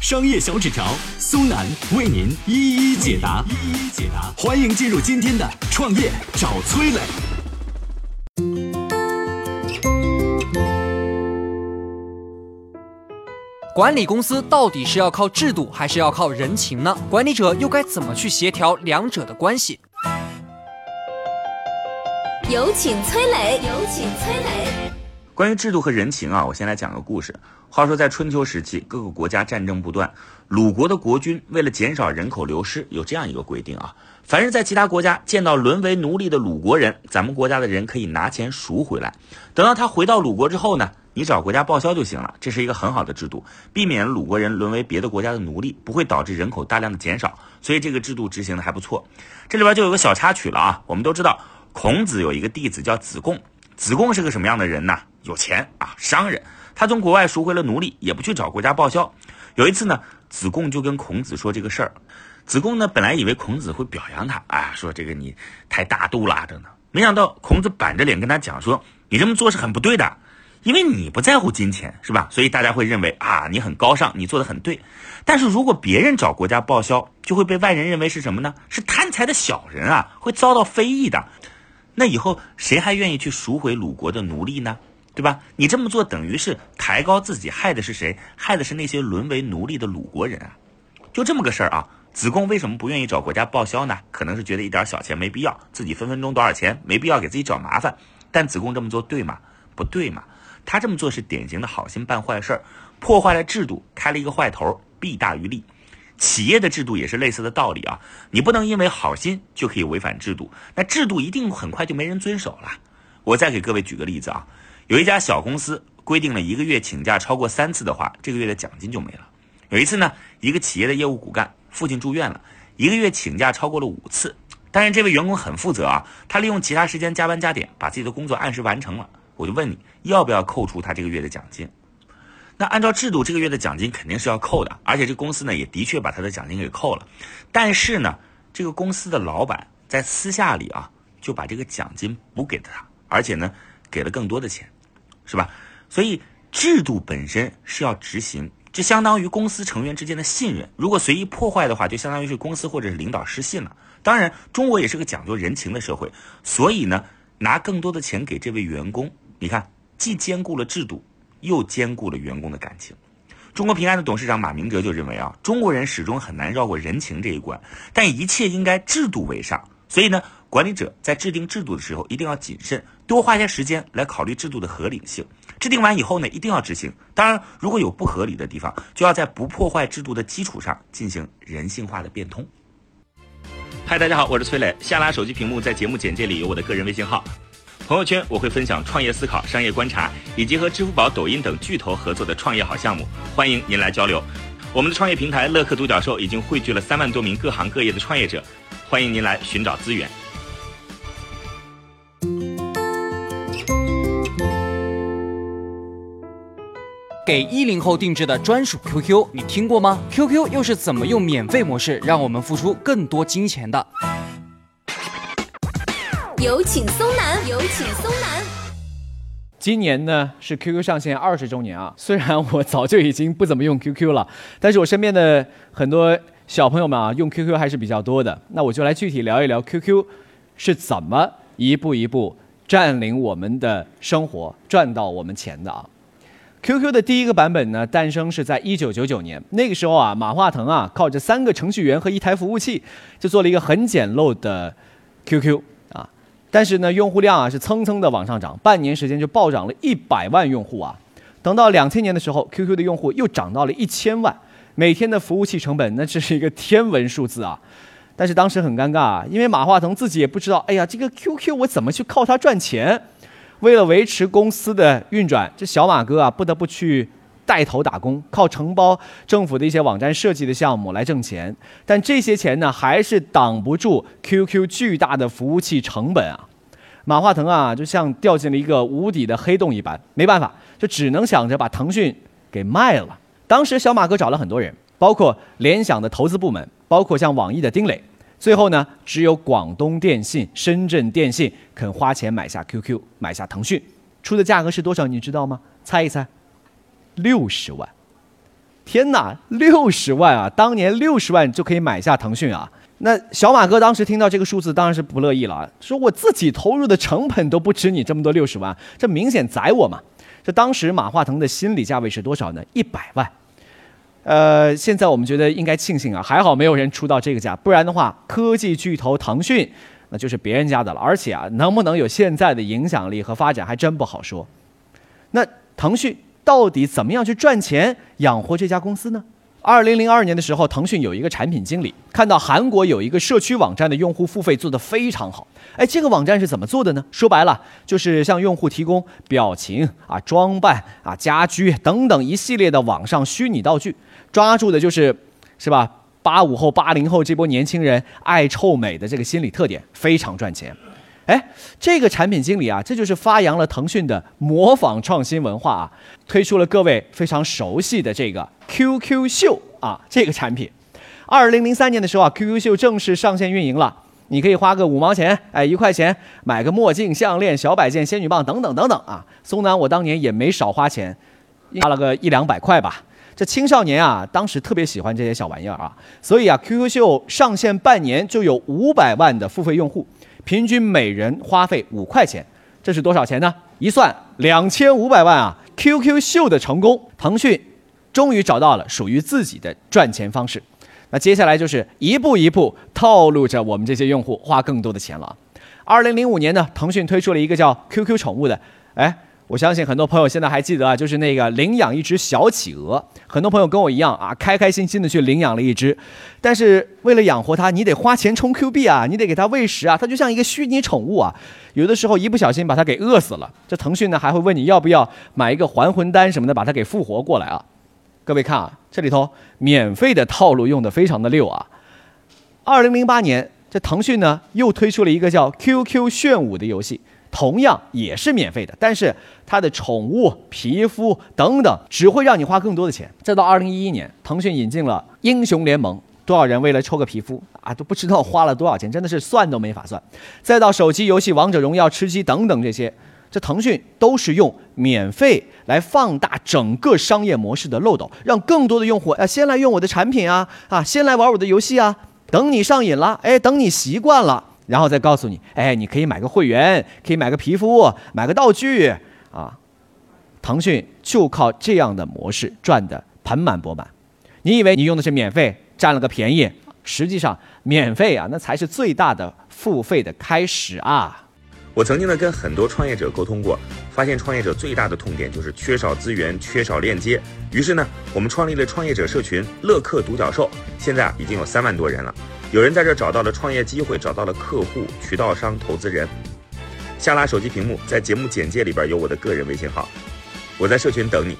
商业小纸条苏南为您一一解答，一一解答。欢迎进入今天的创业找崔磊。管理公司到底是要靠制度，还是要靠人情呢？管理者又该怎么去协调两者的关系？有请崔磊，有请崔磊。关于制度和人情啊，我先来讲个故事。话说在春秋时期，各个国家战争不断，鲁国的国君为了减少人口流失，有这样一个规定啊：凡是在其他国家见到沦为奴隶的鲁国人，咱们国家的人可以拿钱赎回来。等到他回到鲁国之后呢，你找国家报销就行了。这是一个很好的制度，避免鲁国人沦为别的国家的奴隶，不会导致人口大量的减少。所以这个制度执行的还不错。这里边就有个小插曲了啊，我们都知道。孔子有一个弟子叫子贡，子贡是个什么样的人呢？有钱啊，商人。他从国外赎回了奴隶，也不去找国家报销。有一次呢，子贡就跟孔子说这个事儿。子贡呢，本来以为孔子会表扬他，啊，说这个你太大度了等等。没想到孔子板着脸跟他讲说，你这么做是很不对的，因为你不在乎金钱，是吧？所以大家会认为啊，你很高尚，你做的很对。但是如果别人找国家报销，就会被外人认为是什么呢？是贪财的小人啊，会遭到非议的。那以后谁还愿意去赎回鲁国的奴隶呢？对吧？你这么做等于是抬高自己，害的是谁？害的是那些沦为奴隶的鲁国人啊！就这么个事儿啊！子贡为什么不愿意找国家报销呢？可能是觉得一点小钱没必要，自己分分钟多少钱没必要给自己找麻烦。但子贡这么做对吗？不对嘛！他这么做是典型的好心办坏事儿，破坏了制度，开了一个坏头，弊大于利。企业的制度也是类似的道理啊，你不能因为好心就可以违反制度，那制度一定很快就没人遵守了。我再给各位举个例子啊，有一家小公司规定了一个月请假超过三次的话，这个月的奖金就没了。有一次呢，一个企业的业务骨干父亲住院了，一个月请假超过了五次，但是这位员工很负责啊，他利用其他时间加班加点，把自己的工作按时完成了。我就问你要不要扣除他这个月的奖金？那按照制度，这个月的奖金肯定是要扣的，而且这公司呢也的确把他的奖金给扣了。但是呢，这个公司的老板在私下里啊就把这个奖金补给了他，而且呢给了更多的钱，是吧？所以制度本身是要执行，这相当于公司成员之间的信任。如果随意破坏的话，就相当于是公司或者是领导失信了。当然，中国也是个讲究人情的社会，所以呢拿更多的钱给这位员工，你看既兼顾了制度。又兼顾了员工的感情。中国平安的董事长马明哲就认为啊，中国人始终很难绕过人情这一关，但一切应该制度为上。所以呢，管理者在制定制度的时候一定要谨慎，多花些时间来考虑制度的合理性。制定完以后呢，一定要执行。当然，如果有不合理的地方，就要在不破坏制度的基础上进行人性化的变通。嗨，大家好，我是崔磊。下拉手机屏幕，在节目简介里有我的个人微信号。朋友圈我会分享创业思考、商业观察，以及和支付宝、抖音等巨头合作的创业好项目，欢迎您来交流。我们的创业平台乐客独角兽已经汇聚了三万多名各行各业的创业者，欢迎您来寻找资源。给一零后定制的专属 QQ，你听过吗？QQ 又是怎么用免费模式让我们付出更多金钱的？有请松南，有请松南。今年呢是 QQ 上线二十周年啊！虽然我早就已经不怎么用 QQ 了，但是我身边的很多小朋友们啊，用 QQ 还是比较多的。那我就来具体聊一聊 QQ 是怎么一步一步占领我们的生活、赚到我们钱的啊！QQ 的第一个版本呢，诞生是在一九九九年，那个时候啊，马化腾啊，靠着三个程序员和一台服务器，就做了一个很简陋的 QQ 啊。但是呢，用户量啊是蹭蹭的往上涨，半年时间就暴涨了一百万用户啊。等到两千年的时候，QQ 的用户又涨到了一千万，每天的服务器成本那这是一个天文数字啊。但是当时很尴尬啊，因为马化腾自己也不知道，哎呀，这个 QQ 我怎么去靠它赚钱？为了维持公司的运转，这小马哥啊不得不去带头打工，靠承包政府的一些网站设计的项目来挣钱。但这些钱呢，还是挡不住 QQ 巨大的服务器成本啊。马化腾啊，就像掉进了一个无底的黑洞一般，没办法，就只能想着把腾讯给卖了。当时小马哥找了很多人，包括联想的投资部门，包括像网易的丁磊。最后呢，只有广东电信、深圳电信肯花钱买下 QQ，买下腾讯，出的价格是多少？你知道吗？猜一猜，六十万！天哪，六十万啊！当年六十万就可以买下腾讯啊！那小马哥当时听到这个数字，当然是不乐意了，说我自己投入的成本都不止你这么多六十万，这明显宰我嘛！这当时马化腾的心理价位是多少呢？一百万。呃，现在我们觉得应该庆幸啊，还好没有人出到这个价，不然的话，科技巨头腾讯那就是别人家的了，而且啊，能不能有现在的影响力和发展还真不好说。那腾讯到底怎么样去赚钱养活这家公司呢？二零零二年的时候，腾讯有一个产品经理看到韩国有一个社区网站的用户付费做得非常好，哎，这个网站是怎么做的呢？说白了就是向用户提供表情啊、装扮啊、家居等等一系列的网上虚拟道具，抓住的就是是吧？八五后、八零后这波年轻人爱臭美的这个心理特点，非常赚钱。哎，这个产品经理啊，这就是发扬了腾讯的模仿创新文化啊，推出了各位非常熟悉的这个 QQ 秀啊这个产品。二零零三年的时候啊，QQ 秀正式上线运营了，你可以花个五毛钱，哎，一块钱买个墨镜、项链、小摆件、仙女棒等等等等啊。松南我当年也没少花钱，花了个一两百块吧。这青少年啊，当时特别喜欢这些小玩意儿啊，所以啊，QQ 秀上线半年就有五百万的付费用户。平均每人花费五块钱，这是多少钱呢？一算两千五百万啊！QQ 秀的成功，腾讯终于找到了属于自己的赚钱方式。那接下来就是一步一步套路着我们这些用户花更多的钱了。二零零五年呢，腾讯推出了一个叫 QQ 宠物的，哎。我相信很多朋友现在还记得啊，就是那个领养一只小企鹅。很多朋友跟我一样啊，开开心心的去领养了一只，但是为了养活它，你得花钱充 Q 币啊，你得给它喂食啊，它就像一个虚拟宠物啊。有的时候一不小心把它给饿死了，这腾讯呢还会问你要不要买一个还魂丹什么的，把它给复活过来啊。各位看啊，这里头免费的套路用的非常的溜啊。二零零八年，这腾讯呢又推出了一个叫 QQ 炫舞的游戏。同样也是免费的，但是它的宠物、皮肤等等只会让你花更多的钱。再到二零一一年，腾讯引进了英雄联盟，多少人为了抽个皮肤啊都不知道花了多少钱，真的是算都没法算。再到手机游戏王者荣耀、吃鸡等等这些，这腾讯都是用免费来放大整个商业模式的漏斗，让更多的用户啊先来用我的产品啊啊先来玩我的游戏啊，等你上瘾了，哎，等你习惯了。然后再告诉你，哎，你可以买个会员，可以买个皮肤，买个道具啊。腾讯就靠这样的模式赚得盆满钵满。你以为你用的是免费，占了个便宜，实际上免费啊，那才是最大的付费的开始啊。我曾经呢跟很多创业者沟通过，发现创业者最大的痛点就是缺少资源、缺少链接。于是呢，我们创立了创业者社群“乐客独角兽”，现在啊已经有三万多人了。有人在这找到了创业机会，找到了客户、渠道商、投资人。下拉手机屏幕，在节目简介里边有我的个人微信号，我在社群等你。